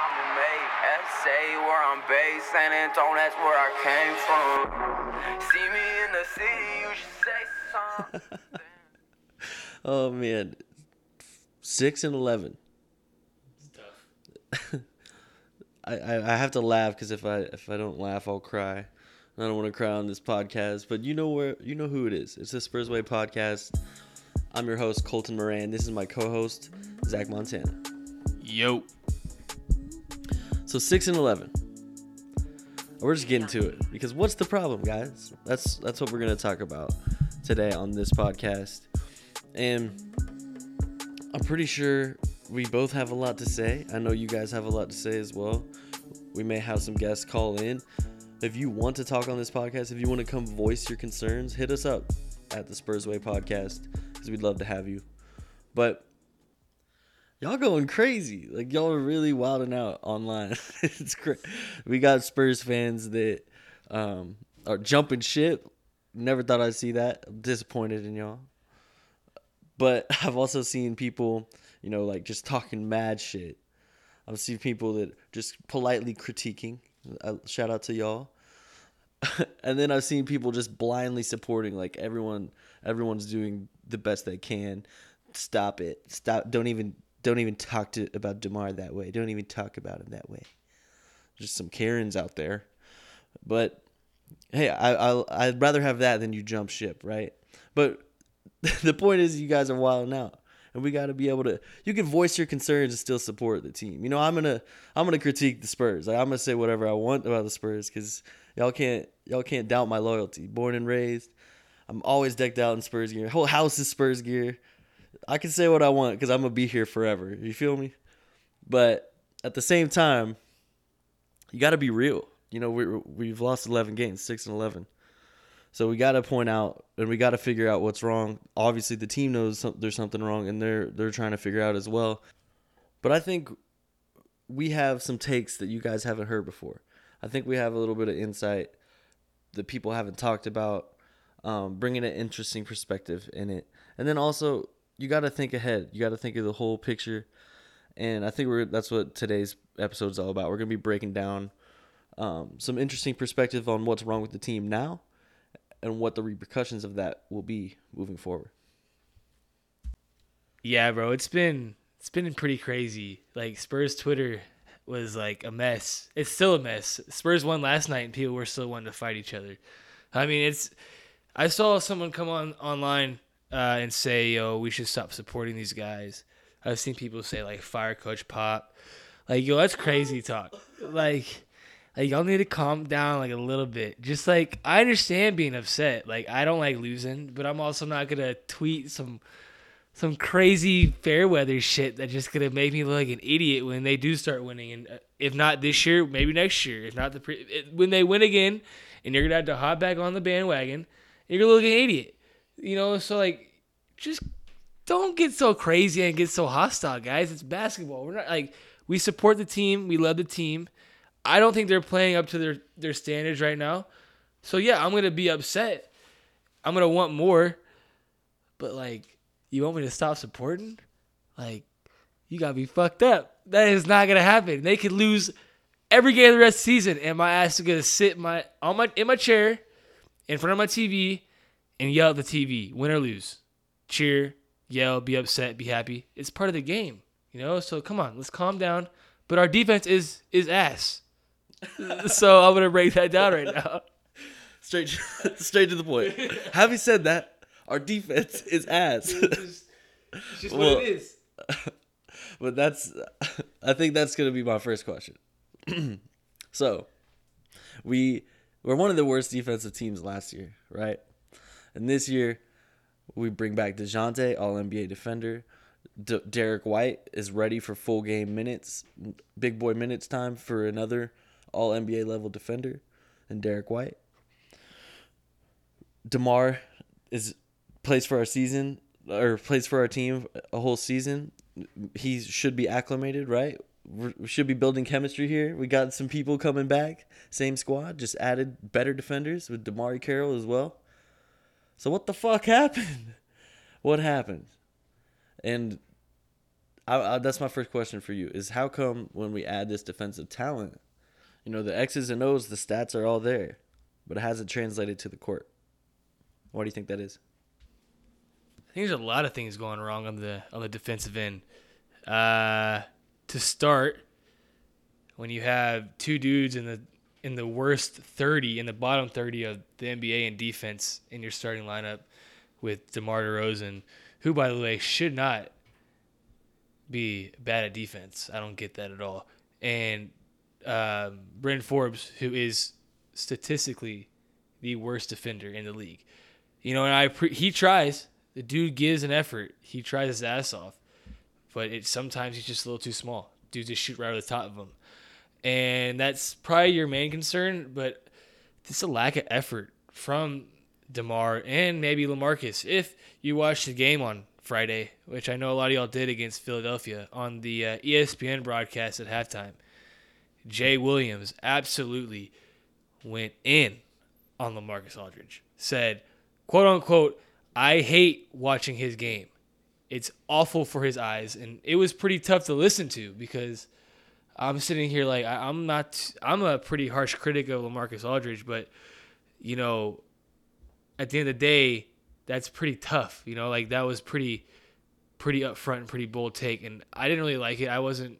I'm made. SA where I'm based, San Antonio, that's where I came from. See me in the city, you should say something. Oh man, six and eleven. I, I I have to laugh because if I if I don't laugh, I'll cry. I don't want to cry on this podcast, but you know where you know who it is. It's the Spurs Way podcast. I'm your host Colton Moran. This is my co-host Zach Montana. Yo. So six and eleven. We're just getting to it because what's the problem, guys? That's that's what we're gonna talk about today on this podcast, and I'm pretty sure we both have a lot to say. I know you guys have a lot to say as well. We may have some guests call in. If you want to talk on this podcast, if you want to come voice your concerns, hit us up at the Spurs Way podcast because we'd love to have you. But y'all going crazy. Like y'all are really wilding out online. it's great. We got Spurs fans that um, are jumping ship. Never thought I'd see that. I'm disappointed in y'all. But I've also seen people, you know, like just talking mad shit. I've seen people that just politely critiquing. Shout out to y'all. and then I've seen people just blindly supporting like everyone everyone's doing the best they can. Stop it. Stop don't even don't even talk to about Demar that way. Don't even talk about him that way. Just some Karens out there. But hey, I I I'd rather have that than you jump ship, right? But the point is you guys are wilding out. And we got to be able to. You can voice your concerns and still support the team. You know, I'm gonna I'm gonna critique the Spurs. Like I'm gonna say whatever I want about the Spurs because y'all can't y'all can't doubt my loyalty. Born and raised, I'm always decked out in Spurs gear. Whole house is Spurs gear. I can say what I want because I'm gonna be here forever. You feel me? But at the same time, you got to be real. You know, we we've lost 11 games, six and 11. So we got to point out and we got to figure out what's wrong. Obviously, the team knows there's something wrong, and they're they're trying to figure out as well. But I think we have some takes that you guys haven't heard before. I think we have a little bit of insight that people haven't talked about, um, bringing an interesting perspective in it, and then also you got to think ahead. You got to think of the whole picture, and I think we're that's what today's episode is all about. We're gonna be breaking down um, some interesting perspective on what's wrong with the team now and what the repercussions of that will be moving forward. Yeah, bro, it's been it's been pretty crazy. Like Spurs Twitter was like a mess. It's still a mess. Spurs won last night and people were still wanting to fight each other. I mean, it's I saw someone come on online uh, and say, "Yo, we should stop supporting these guys." I've seen people say like fire coach Pop. Like, yo, that's crazy talk. Like like y'all need to calm down like a little bit. Just like I understand being upset. Like I don't like losing, but I'm also not gonna tweet some some crazy fair weather shit that's just gonna make me look like an idiot when they do start winning. And uh, if not this year, maybe next year. If not the pre- when they win again, and you're gonna have to hop back on the bandwagon, you're gonna look like an idiot. You know, so like just don't get so crazy and get so hostile, guys. It's basketball. We're not like we support the team, we love the team. I don't think they're playing up to their their standards right now. So yeah, I'm gonna be upset. I'm gonna want more. But like, you want me to stop supporting? Like, you gotta be fucked up. That is not gonna happen. They could lose every game of the rest of the season, and my ass is gonna sit my on my in my chair in front of my TV and yell at the TV, win or lose, cheer, yell, be upset, be happy. It's part of the game, you know. So come on, let's calm down. But our defense is is ass. so I'm gonna break that down right now. Straight, straight to the point. Having said that, our defense is ass. It's just, it's just Well- what it is. but that's, I think that's gonna be my first question. so, we were one of the worst defensive teams last year, right? And this year, we bring back Dejounte, All NBA defender. D- Derek White is ready for full game minutes, big boy minutes time for another All NBA level defender, and Derek White. Demar is plays for our season or plays for our team a whole season. He should be acclimated, right? We're, should be building chemistry here. We got some people coming back, same squad, just added better defenders with DeMarre Carroll as well. So what the fuck happened? What happened? And I, I, that's my first question for you: is how come when we add this defensive talent, you know, the X's and O's, the stats are all there, but it hasn't translated to the court? Why do you think that is? I think there's a lot of things going wrong on the on the defensive end. Uh, to start, when you have two dudes in the in the worst 30 in the bottom 30 of the NBA in defense in your starting lineup with DeMar DeRozan, who by the way should not be bad at defense. I don't get that at all. And um, Bryn Forbes, who is statistically the worst defender in the league. You know, and I pre- he tries. The dude gives an effort. He tries his ass off, but it sometimes he's just a little too small. Dudes just shoot right over the top of him, and that's probably your main concern. But just a lack of effort from Demar and maybe Lamarcus. If you watched the game on Friday, which I know a lot of y'all did against Philadelphia on the uh, ESPN broadcast at halftime, Jay Williams absolutely went in on Lamarcus Aldridge. Said, quote unquote, I hate watching his game. It's awful for his eyes. And it was pretty tough to listen to because I'm sitting here like, I, I'm not, I'm a pretty harsh critic of Lamarcus Aldridge, but, you know, at the end of the day, that's pretty tough. You know, like that was pretty, pretty upfront and pretty bold take. And I didn't really like it. I wasn't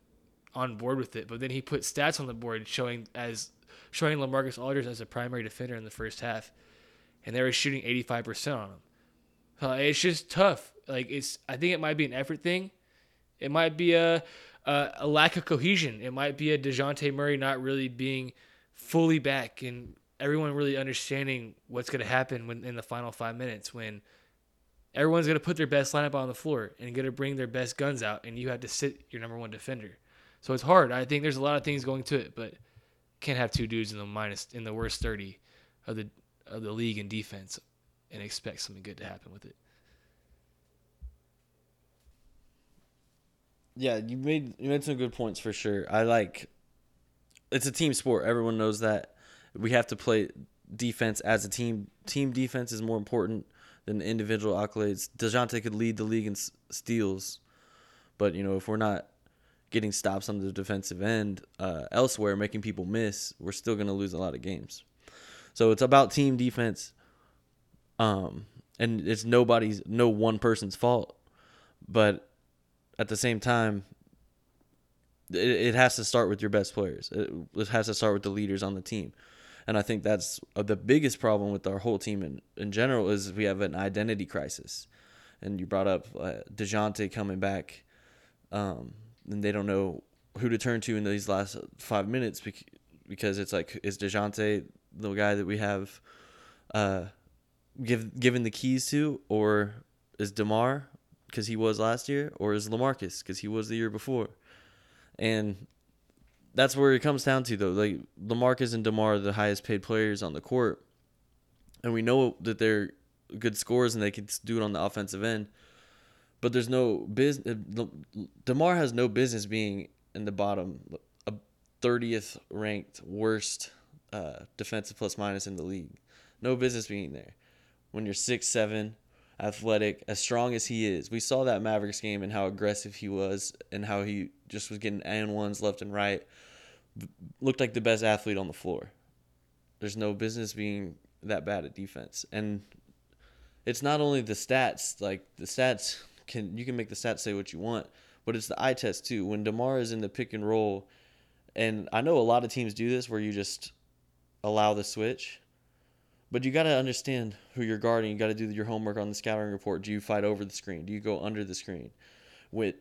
on board with it. But then he put stats on the board showing as showing Lamarcus Aldridge as a primary defender in the first half, and they were shooting 85% on him. It's just tough. Like it's, I think it might be an effort thing. It might be a a, a lack of cohesion. It might be a Dejounte Murray not really being fully back and everyone really understanding what's going to happen when in the final five minutes when everyone's going to put their best lineup on the floor and going to bring their best guns out, and you have to sit your number one defender. So it's hard. I think there's a lot of things going to it, but can't have two dudes in the minus in the worst thirty of the of the league in defense and expect something good to happen with it. Yeah, you made you made some good points for sure. I like it's a team sport. Everyone knows that. We have to play defense as a team. Team defense is more important than individual accolades. Dejounte could lead the league in steals, but you know if we're not getting stops on the defensive end uh, elsewhere, making people miss, we're still going to lose a lot of games. So it's about team defense, um, and it's nobody's, no one person's fault. But at the same time, it, it has to start with your best players. It, it has to start with the leaders on the team. And I think that's uh, the biggest problem with our whole team in, in general is we have an identity crisis. And you brought up uh, Dejounte coming back. Um, and they don't know who to turn to in these last five minutes because it's like is Dejounte the guy that we have uh, give given the keys to, or is Demar because he was last year, or is Lamarcus because he was the year before, and that's where it comes down to though. Like Lamarcus and Demar are the highest paid players on the court, and we know that they're good scorers and they can do it on the offensive end but there's no business. Demar has no business being in the bottom, a thirtieth ranked worst uh, defensive plus minus in the league. No business being there. When you're six seven, athletic, as strong as he is, we saw that Mavericks game and how aggressive he was, and how he just was getting and ones left and right. Looked like the best athlete on the floor. There's no business being that bad at defense, and it's not only the stats. Like the stats can you can make the stats say what you want, but it's the eye test too. When Demar is in the pick and roll, and I know a lot of teams do this where you just allow the switch, but you got to understand who you're guarding. You got to do your homework on the scouting report. Do you fight over the screen? Do you go under the screen? With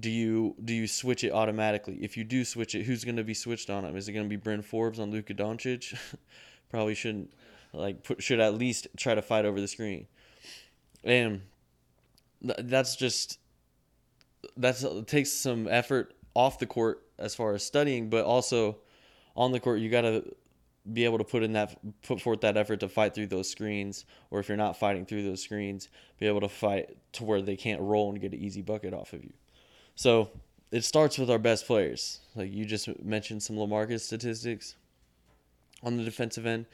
do you do you switch it automatically? If you do switch it, who's going to be switched on him? Is it going to be Bryn Forbes on Luka Doncic? Probably shouldn't like put, should at least try to fight over the screen. And that's just that's it takes some effort off the court as far as studying, but also on the court you got to be able to put in that put forth that effort to fight through those screens, or if you're not fighting through those screens, be able to fight to where they can't roll and get an easy bucket off of you. So it starts with our best players. Like you just mentioned some Lamarcus statistics on the defensive end,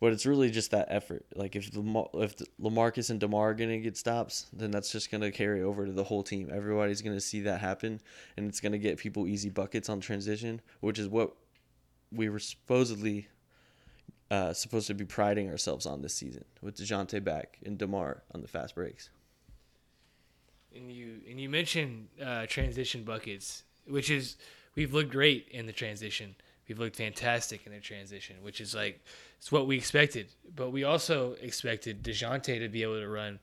But it's really just that effort. Like if Lamar, if Lamarcus and Demar are gonna get stops, then that's just gonna carry over to the whole team. Everybody's gonna see that happen, and it's gonna get people easy buckets on transition, which is what we were supposedly uh, supposed to be priding ourselves on this season with Dejounte back and Demar on the fast breaks. And you and you mentioned uh, transition buckets, which is we've looked great in the transition. We've looked fantastic in the transition, which is like it's what we expected. But we also expected Dejounte to be able to run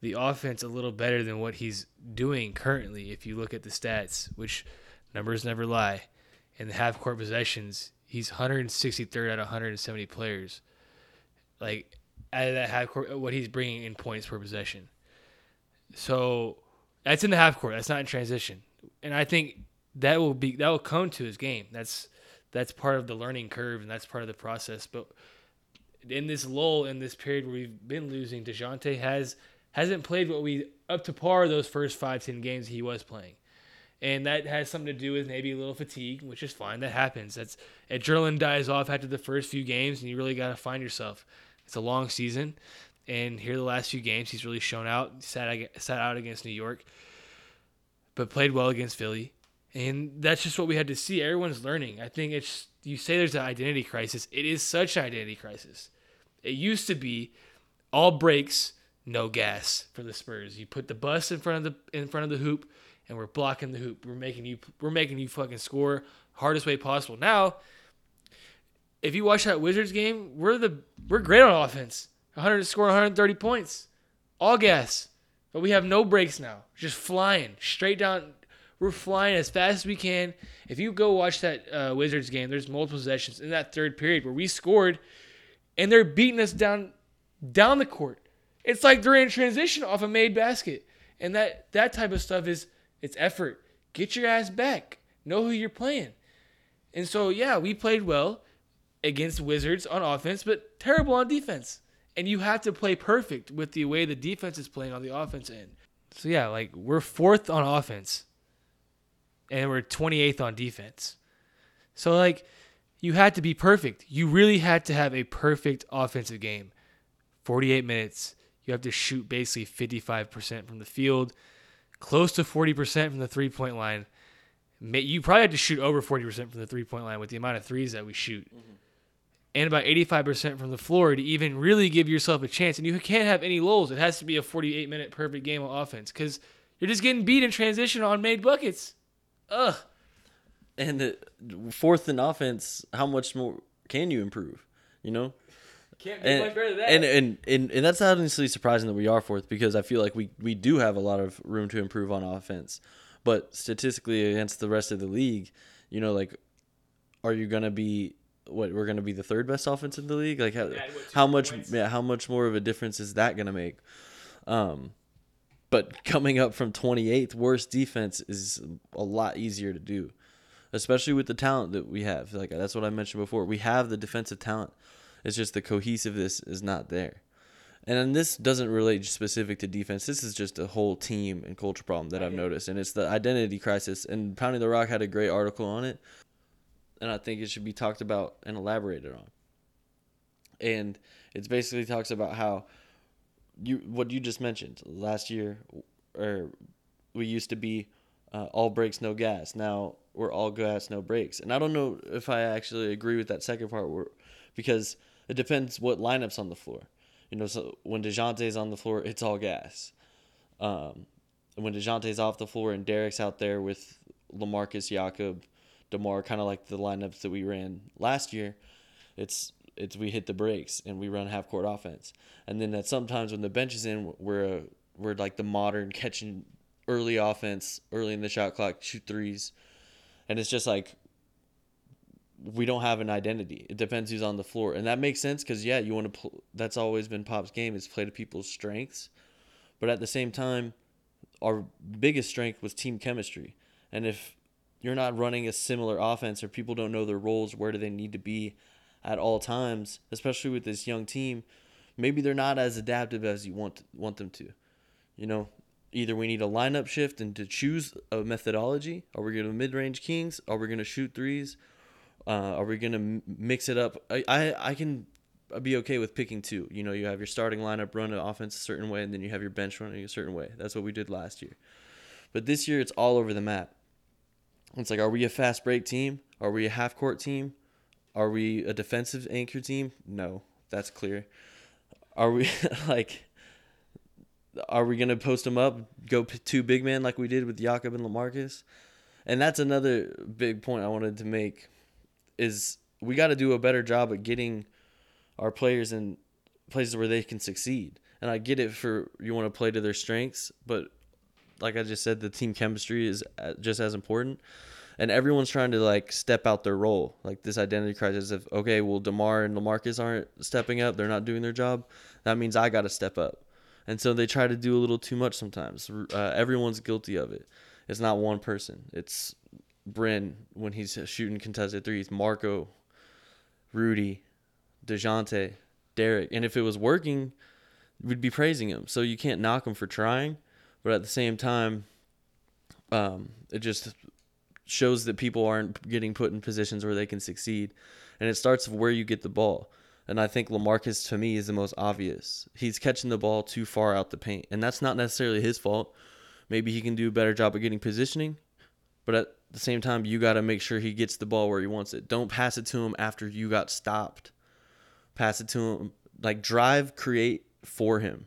the offense a little better than what he's doing currently. If you look at the stats, which numbers never lie, in the half court possessions, he's 163rd out of 170 players. Like of that half court, what he's bringing in points per possession. So that's in the half court. That's not in transition. And I think that will be that will come to his game. That's that's part of the learning curve and that's part of the process. But in this lull, in this period where we've been losing, Dejounte has hasn't played what we up to par those first five ten games he was playing, and that has something to do with maybe a little fatigue, which is fine. That happens. That's adrenaline dies off after the first few games, and you really got to find yourself. It's a long season, and here the last few games he's really shown out. Sat sat out against New York, but played well against Philly and that's just what we had to see. Everyone's learning. I think it's you say there's an identity crisis. It is such an identity crisis. It used to be all brakes, no gas for the Spurs. You put the bus in front of the in front of the hoop, and we're blocking the hoop. We're making you we're making you fucking score hardest way possible. Now, if you watch that Wizards game, we're the we're great on offense. 100 score 130 points, all gas, but we have no brakes now. Just flying straight down we're flying as fast as we can. If you go watch that uh, Wizards game, there's multiple possessions in that third period where we scored, and they're beating us down down the court. It's like they're in transition off a made basket, and that that type of stuff is it's effort. Get your ass back. Know who you're playing. And so yeah, we played well against Wizards on offense, but terrible on defense. And you have to play perfect with the way the defense is playing on the offense end. So yeah, like we're fourth on offense and we're 28th on defense. So like you had to be perfect. You really had to have a perfect offensive game. 48 minutes. You have to shoot basically 55% from the field, close to 40% from the three-point line. You probably had to shoot over 40% from the three-point line with the amount of threes that we shoot. Mm-hmm. And about 85% from the floor to even really give yourself a chance. And you can't have any lulls. It has to be a 48 minute perfect game of offense because you're just getting beat in transition on made buckets. Ugh. And the fourth in offense, how much more can you improve? You know. Can't be and, much better than that. And, and and and that's honestly surprising that we are fourth because I feel like we we do have a lot of room to improve on offense, but statistically against the rest of the league, you know, like, are you gonna be what we're gonna be the third best offense in the league? Like how, yeah, how much points. yeah how much more of a difference is that gonna make? Um, but coming up from 28th worst defense is a lot easier to do, especially with the talent that we have. Like that's what I mentioned before. We have the defensive talent. It's just the cohesiveness is not there. And this doesn't relate specific to defense. This is just a whole team and culture problem that I've noticed, and it's the identity crisis. And Pounding the Rock had a great article on it, and I think it should be talked about and elaborated on. And it basically talks about how you what you just mentioned last year, or we used to be uh, all brakes no gas. Now we're all gas no brakes, and I don't know if I actually agree with that second part, where, because it depends what lineups on the floor. You know, so when Dejounte's on the floor, it's all gas. Um, and when Dejounte's off the floor and Derek's out there with Lamarcus, Jakob, Demar, kind of like the lineups that we ran last year, it's it's we hit the brakes and we run half court offense. And then that sometimes when the bench is in, we're we're like the modern catching early offense, early in the shot clock, shoot threes, and it's just like we don't have an identity. It depends who's on the floor, and that makes sense because yeah, you want to. Pl- that's always been Pop's game is play to people's strengths, but at the same time, our biggest strength was team chemistry, and if you're not running a similar offense or people don't know their roles, where do they need to be at all times, especially with this young team, maybe they're not as adaptive as you want want them to. You know, either we need a lineup shift and to choose a methodology. Are we going to mid range kings? Are we going to shoot threes? Uh, are we going to mix it up? I, I I can be okay with picking two. You know, you have your starting lineup run an offense a certain way, and then you have your bench running a certain way. That's what we did last year. But this year, it's all over the map. It's like, are we a fast break team? Are we a half court team? Are we a defensive anchor team? No, that's clear. Are we like? Are we gonna post them up, go two big men like we did with Jakob and Lamarcus? And that's another big point I wanted to make is we got to do a better job at getting our players in places where they can succeed. And I get it for you want to play to their strengths, but like I just said, the team chemistry is uh, just as important. And everyone's trying to like step out their role, like this identity crisis of okay, well, Demar and Lamarcus aren't stepping up; they're not doing their job. That means I got to step up. And so they try to do a little too much sometimes. Uh, everyone's guilty of it. It's not one person. It's Bryn when he's shooting contested threes, Marco, Rudy, Dejounte, Derek. And if it was working, we'd be praising him. So you can't knock him for trying, but at the same time, um, it just shows that people aren't getting put in positions where they can succeed. And it starts with where you get the ball. And I think Lamarcus to me is the most obvious. He's catching the ball too far out the paint. And that's not necessarily his fault. Maybe he can do a better job of getting positioning, but at the same time, you got to make sure he gets the ball where he wants it. Don't pass it to him after you got stopped. Pass it to him like drive, create for him.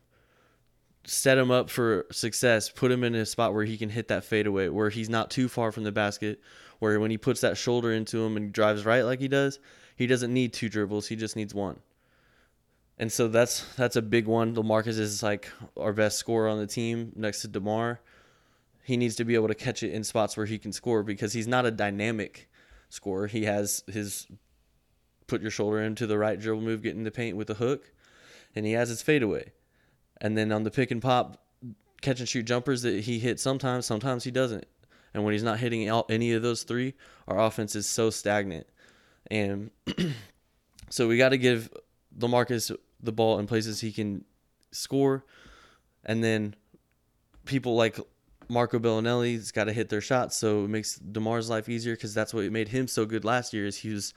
Set him up for success. Put him in a spot where he can hit that fadeaway, where he's not too far from the basket. Where when he puts that shoulder into him and drives right like he does, he doesn't need two dribbles. He just needs one. And so that's that's a big one. Lamarcus is like our best scorer on the team next to Demar. He needs to be able to catch it in spots where he can score because he's not a dynamic scorer. He has his put your shoulder into the right dribble move, get in the paint with a hook, and he has his fadeaway. And then on the pick and pop, catch and shoot jumpers that he hits sometimes, sometimes he doesn't. And when he's not hitting any of those three, our offense is so stagnant. And so we got to give Lamarcus the ball in places he can score. And then people like Marco Belinelli's got to hit their shots, so it makes Demar's life easier because that's what made him so good last year. Is he was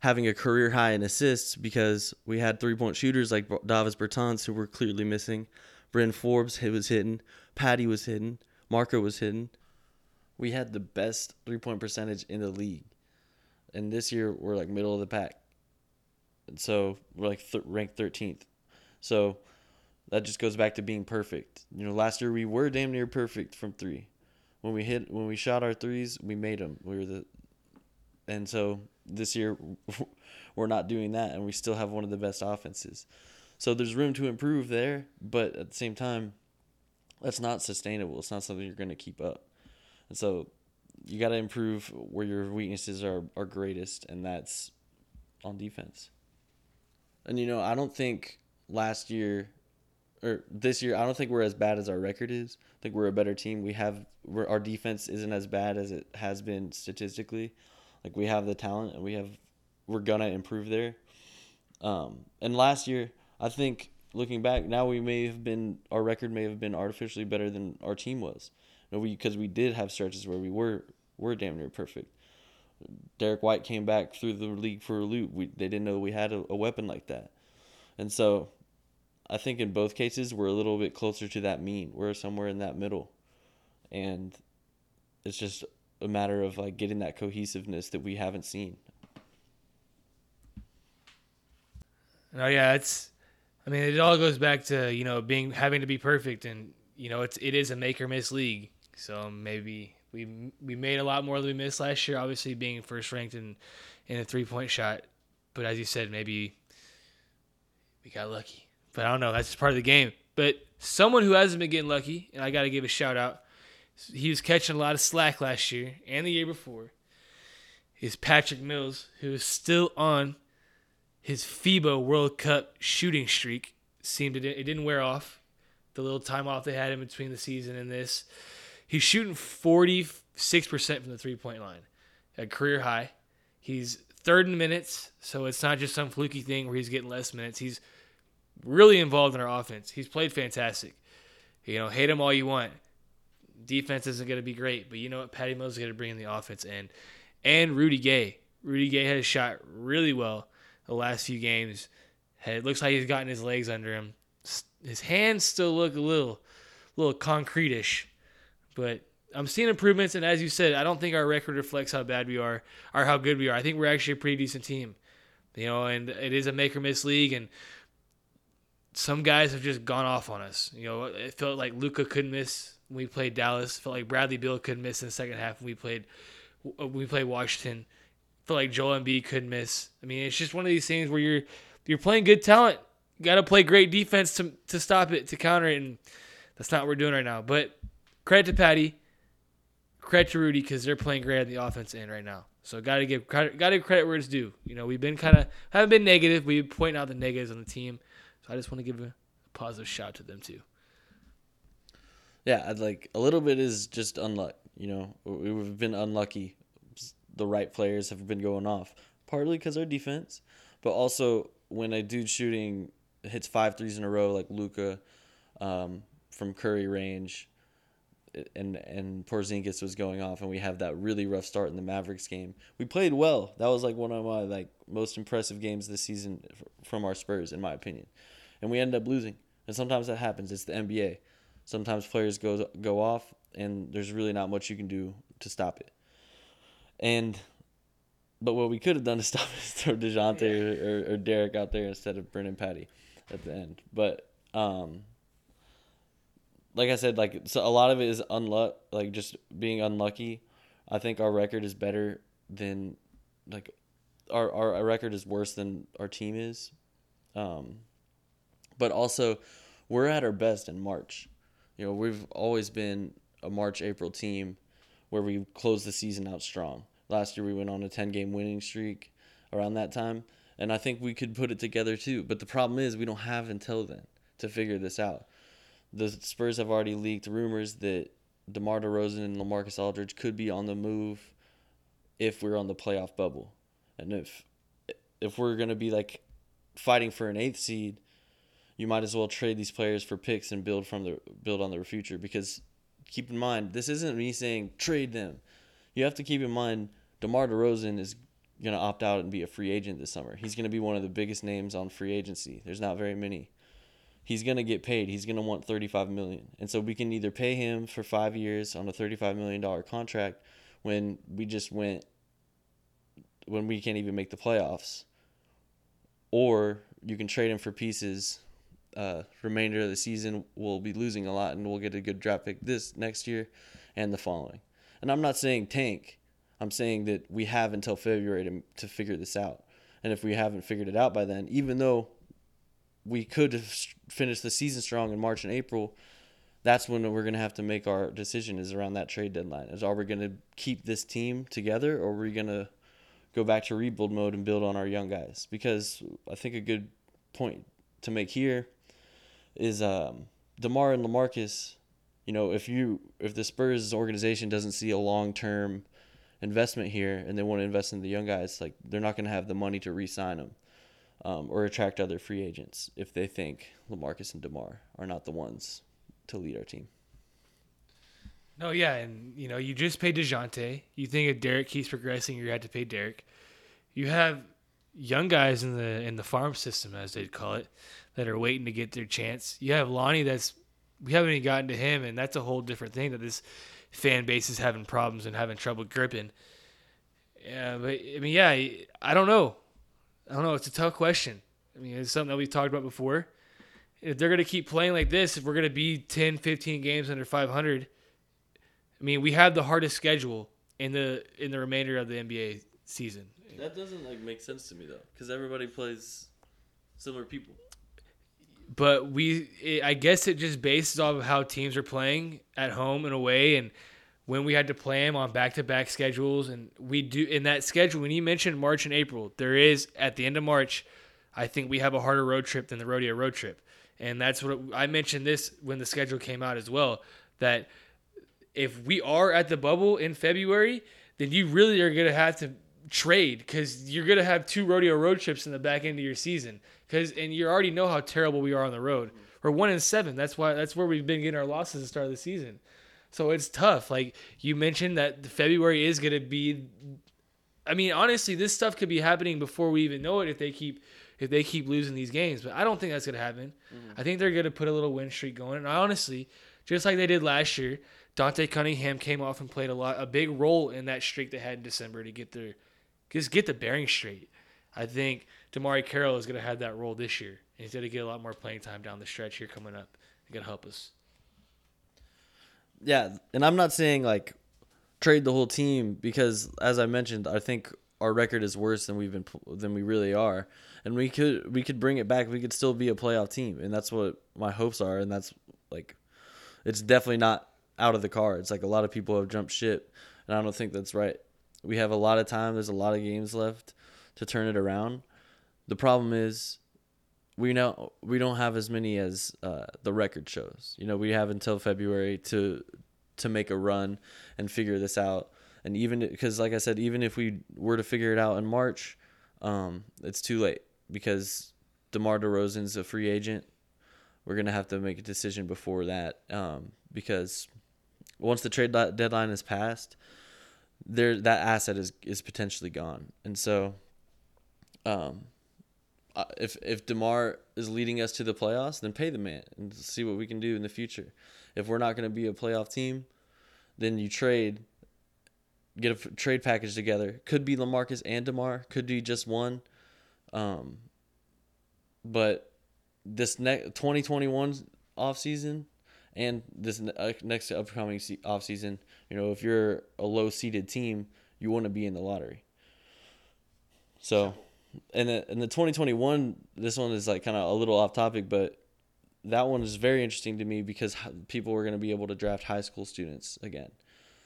having a career high in assists because we had three point shooters like Davis Bertans who were clearly missing. Bryn Forbes he was hitting, Patty was hitting, Marco was hitting. We had the best three point percentage in the league, and this year we're like middle of the pack. And so we're like th- ranked 13th. So that just goes back to being perfect. You know, last year we were damn near perfect from three. When we hit, when we shot our threes, we made them. We were the, and so this year we're not doing that, and we still have one of the best offenses. So there's room to improve there, but at the same time, that's not sustainable. It's not something you're going to keep up. And so you got to improve where your weaknesses are are greatest, and that's on defense. And you know, I don't think last year or this year, I don't think we're as bad as our record is. I think we're a better team. We have our defense isn't as bad as it has been statistically. Like we have the talent and we have we're gonna improve there. Um, and last year, I think looking back now, we may have been our record may have been artificially better than our team was. You know, we because we did have stretches where we were were damn near perfect. Derek White came back through the league for a loop. We they didn't know we had a, a weapon like that, and so I think in both cases we're a little bit closer to that mean. We're somewhere in that middle. And it's just a matter of like getting that cohesiveness that we haven't seen. Oh yeah, it's I mean it all goes back to, you know, being having to be perfect and you know, it's it is a make or miss league. So maybe we we made a lot more than we missed last year, obviously being first ranked in in a three-point shot. But as you said, maybe we got lucky. But I don't know. That's just part of the game. But someone who hasn't been getting lucky, and I got to give a shout out, he was catching a lot of slack last year and the year before, is Patrick Mills, who is still on his FIBA World Cup shooting streak. Seemed it, it didn't wear off. The little time off they had in between the season and this. He's shooting 46% from the three point line, a career high. He's third in minutes, so it's not just some fluky thing where he's getting less minutes. He's really involved in our offense. He's played fantastic. You know, hate him all you want. Defense isn't going to be great, but you know what? Patty Mills is going to bring in the offense and and Rudy Gay. Rudy Gay has shot really well the last few games. It looks like he's gotten his legs under him. His hands still look a little, little concrete-ish, but I'm seeing improvements. And as you said, I don't think our record reflects how bad we are or how good we are. I think we're actually a pretty decent team, you know. And it is a make or miss league, and some guys have just gone off on us. You know, it felt like Luka couldn't miss when we played Dallas. It felt like Bradley Beal couldn't miss in the second half when we played uh, when we played Washington. It felt like Joel Embiid couldn't miss. I mean, it's just one of these things where you're you're playing good talent. You got to play great defense to to stop it, to counter it, and that's not what we're doing right now. But credit to Patty, credit to Rudy because they're playing great at the offense end right now. So got to give got to credit where it's due. You know, we've been kind of haven't been negative. We've been pointing out the negatives on the team. So I just want to give a positive shout to them too. Yeah, I'd like a little bit is just unluck. You know, We- we've been unlucky. The right players have been going off, partly because our defense, but also when a dude shooting hits five threes in a row like Luka um, from Curry range, and and Porzingis was going off, and we have that really rough start in the Mavericks game. We played well. That was like one of my like most impressive games this season from our Spurs, in my opinion. And we ended up losing. And sometimes that happens. It's the NBA. Sometimes players go go off, and there's really not much you can do to stop it. And but what we could have done to stop it is throw Dejounte or, or, or Derek out there instead of Brennan Patty at the end. But um, like I said, like so a lot of it is unluck, like just being unlucky. I think our record is better than like our our, our record is worse than our team is. Um, but also we're at our best in March. You know, we've always been a March April team where we close the season out strong. Last year we went on a 10 game winning streak around that time, and I think we could put it together too. But the problem is we don't have until then to figure this out. The Spurs have already leaked rumors that DeMar DeRozan and LaMarcus Aldridge could be on the move if we're on the playoff bubble. And if if we're going to be like fighting for an 8th seed, you might as well trade these players for picks and build from the build on their future because keep in mind this isn't me saying trade them. You have to keep in mind DeMar DeRozan is going to opt out and be a free agent this summer. He's going to be one of the biggest names on free agency. There's not very many. He's going to get paid. He's going to want 35 million. And so we can either pay him for 5 years on a 35 million dollar contract when we just went when we can't even make the playoffs or you can trade him for pieces uh, remainder of the season we'll be losing a lot and we'll get a good draft pick this next year and the following. And I'm not saying tank. I'm saying that we have until February to, to figure this out. And if we haven't figured it out by then, even though we could have finished the season strong in March and April, that's when we're going to have to make our decision is around that trade deadline. Is are we going to keep this team together or are we going to go back to rebuild mode and build on our young guys? Because I think a good point to make here is um, Demar and Lamarcus. You know, if you if the Spurs organization doesn't see a long term investment here and they want to invest in the young guys, like they're not going to have the money to re-sign them um, or attract other free agents if they think Lamarcus and Demar are not the ones to lead our team. No, yeah, and you know, you just paid Dejounte. You think if Derek keeps progressing, you had to pay Derek. You have young guys in the in the farm system, as they'd call it, that are waiting to get their chance. You have Lonnie, that's we haven't even gotten to him, and that's a whole different thing that this fan base is having problems and having trouble gripping. Yeah, but I mean, yeah, I don't know. I don't know. It's a tough question. I mean, it's something that we've talked about before. If they're going to keep playing like this, if we're going to be 10, 15 games under 500, I mean, we have the hardest schedule in the in the remainder of the NBA season. That doesn't like make sense to me though, because everybody plays similar people. But we, it, I guess, it just bases off of how teams are playing at home and away, and when we had to play them on back-to-back schedules, and we do in that schedule. When you mentioned March and April, there is at the end of March, I think we have a harder road trip than the rodeo road trip, and that's what I mentioned this when the schedule came out as well. That if we are at the bubble in February, then you really are going to have to trade because you're going to have two rodeo road trips in the back end of your season. Because and you already know how terrible we are on the road. We're one in seven. That's why that's where we've been getting our losses at the start of the season. So it's tough. Like you mentioned that February is going to be I mean, honestly, this stuff could be happening before we even know it if they keep if they keep losing these games. But I don't think that's gonna happen. Mm-hmm. I think they're gonna put a little win streak going. And I honestly, just like they did last year, Dante Cunningham came off and played a lot a big role in that streak they had in December to get their just get the bearing straight. I think DeMarre Carroll is gonna have that role this year. And he's gonna get a lot more playing time down the stretch here coming up. It's gonna help us. Yeah, and I'm not saying like trade the whole team because, as I mentioned, I think our record is worse than we've been than we really are, and we could we could bring it back. We could still be a playoff team, and that's what my hopes are. And that's like, it's definitely not out of the cards. Like a lot of people have jumped ship, and I don't think that's right. We have a lot of time. There's a lot of games left to turn it around. The problem is we know we don't have as many as uh, the record shows. You know, we have until February to to make a run and figure this out. And even because, like I said, even if we were to figure it out in March, um, it's too late because DeMar DeRozan's a free agent. We're gonna have to make a decision before that um, because once the trade deadline is passed, there that asset is is potentially gone. And so, um, uh, if if Demar is leading us to the playoffs, then pay the man and see what we can do in the future. If we're not going to be a playoff team, then you trade, get a trade package together. Could be Lamarcus and Demar. Could be just one. Um, but this next 2021 off season and this uh, next upcoming off season, you know, if you're a low seeded team, you want to be in the lottery. So, and the, and the 2021, this one is like kind of a little off topic, but that one is very interesting to me because people are going to be able to draft high school students again.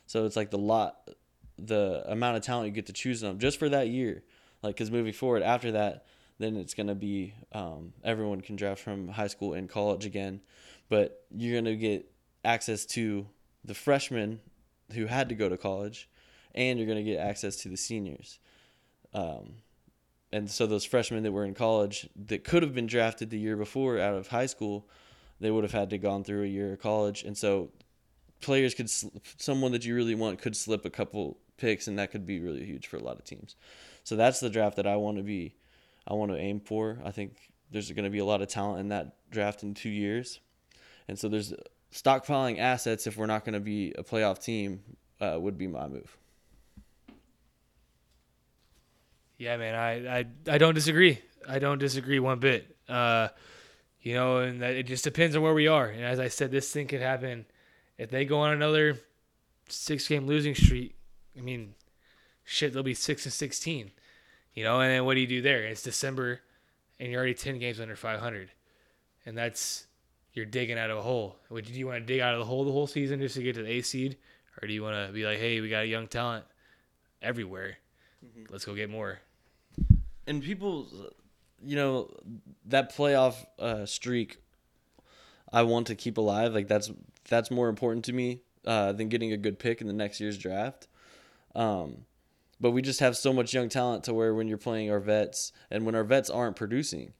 So it's like the lot, the amount of talent you get to choose them just for that year. Like, because moving forward after that, then it's going to be um, everyone can draft from high school and college again. But you're going to get access to the freshmen who had to go to college, and you're going to get access to the seniors. Um, and so those freshmen that were in college that could have been drafted the year before out of high school, they would have had to gone through a year of college, and so players could someone that you really want could slip a couple picks, and that could be really huge for a lot of teams. So that's the draft that I want to be, I want to aim for. I think there's going to be a lot of talent in that draft in two years, and so there's stockpiling assets if we're not going to be a playoff team uh, would be my move. Yeah, man, I, I I don't disagree. I don't disagree one bit. Uh, you know, and that, it just depends on where we are. And as I said, this thing could happen if they go on another six game losing streak. I mean, shit, they'll be six and sixteen. You know, and then what do you do there? It's December, and you're already ten games under five hundred, and that's you're digging out of a hole. Would do you want to dig out of the hole the whole season just to get to the A seed, or do you want to be like, hey, we got young talent everywhere. Let's go get more. and people you know that playoff uh, streak i want to keep alive like that's that's more important to me uh, than getting a good pick in the next year's draft um, but we just have so much young talent to where when you're playing our vets and when our vets aren't producing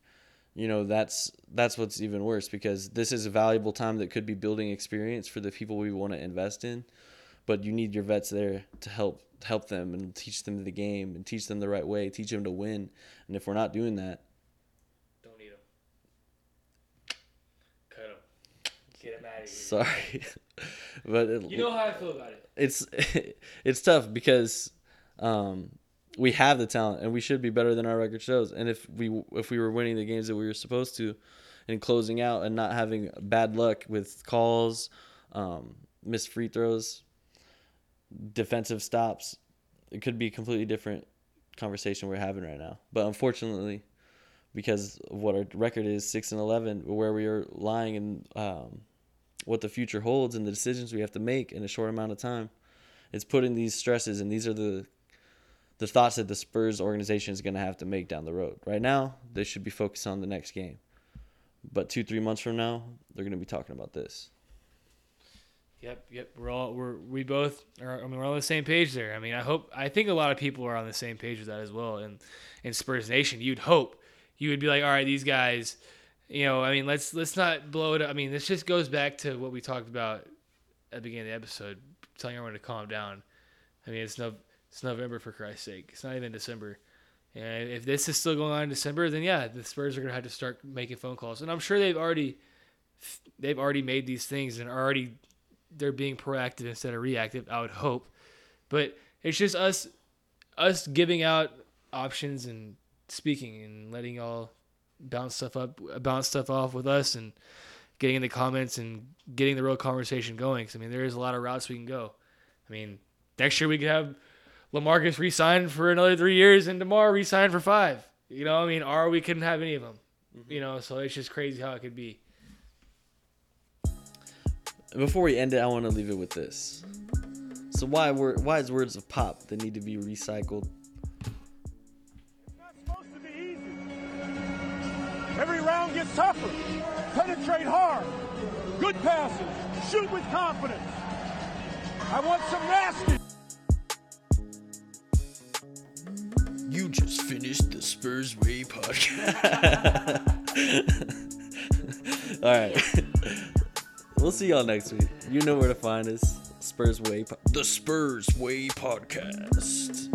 you know that's that's what's even worse because this is a valuable time that could be building experience for the people we want to invest in but you need your vets there to help help them and teach them the game and teach them the right way, teach them to win. And if we're not doing that, Don't eat them. Cut them. Get them out of here. sorry, but it, You know how I feel about it. it's it's tough because um, we have the talent and we should be better than our record shows. And if we if we were winning the games that we were supposed to, and closing out and not having bad luck with calls, um, missed free throws, defensive stops, it could be a completely different conversation we're having right now. But unfortunately, because of what our record is, six and eleven, where we are lying and um, what the future holds and the decisions we have to make in a short amount of time, it's putting these stresses and these are the the thoughts that the Spurs organization is going to have to make down the road. Right now, they should be focused on the next game. But two, three months from now, they're going to be talking about this. Yep, yep. We're all we're we both are. I mean, we're on the same page there. I mean, I hope. I think a lot of people are on the same page with that as well. And in Spurs Nation, you'd hope you would be like, all right, these guys. You know, I mean, let's let's not blow it. up. I mean, this just goes back to what we talked about at the beginning of the episode, telling everyone to calm down. I mean, it's no It's November for Christ's sake. It's not even December. And if this is still going on in December, then yeah, the Spurs are gonna have to start making phone calls. And I'm sure they've already they've already made these things and already they're being proactive instead of reactive. I would hope, but it's just us us giving out options and speaking and letting y'all bounce stuff up, bounce stuff off with us, and getting in the comments and getting the real conversation going. Because I mean, there is a lot of routes we can go. I mean, next year we could have LaMarcus re-signed for another three years and DeMar re-signed for five. You know, I mean, or we couldn't have any of them. Mm-hmm. You know, so it's just crazy how it could be. Before we end it, I want to leave it with this. So why were why is words of pop that need to be recycled? not supposed to be easy. Every round gets tougher. Penetrate hard. Good passes. Shoot with confidence. I want some nasty. Spurs Way podcast. All right. We'll see y'all next week. You know where to find us. Spurs Way. Po- the Spurs Way podcast.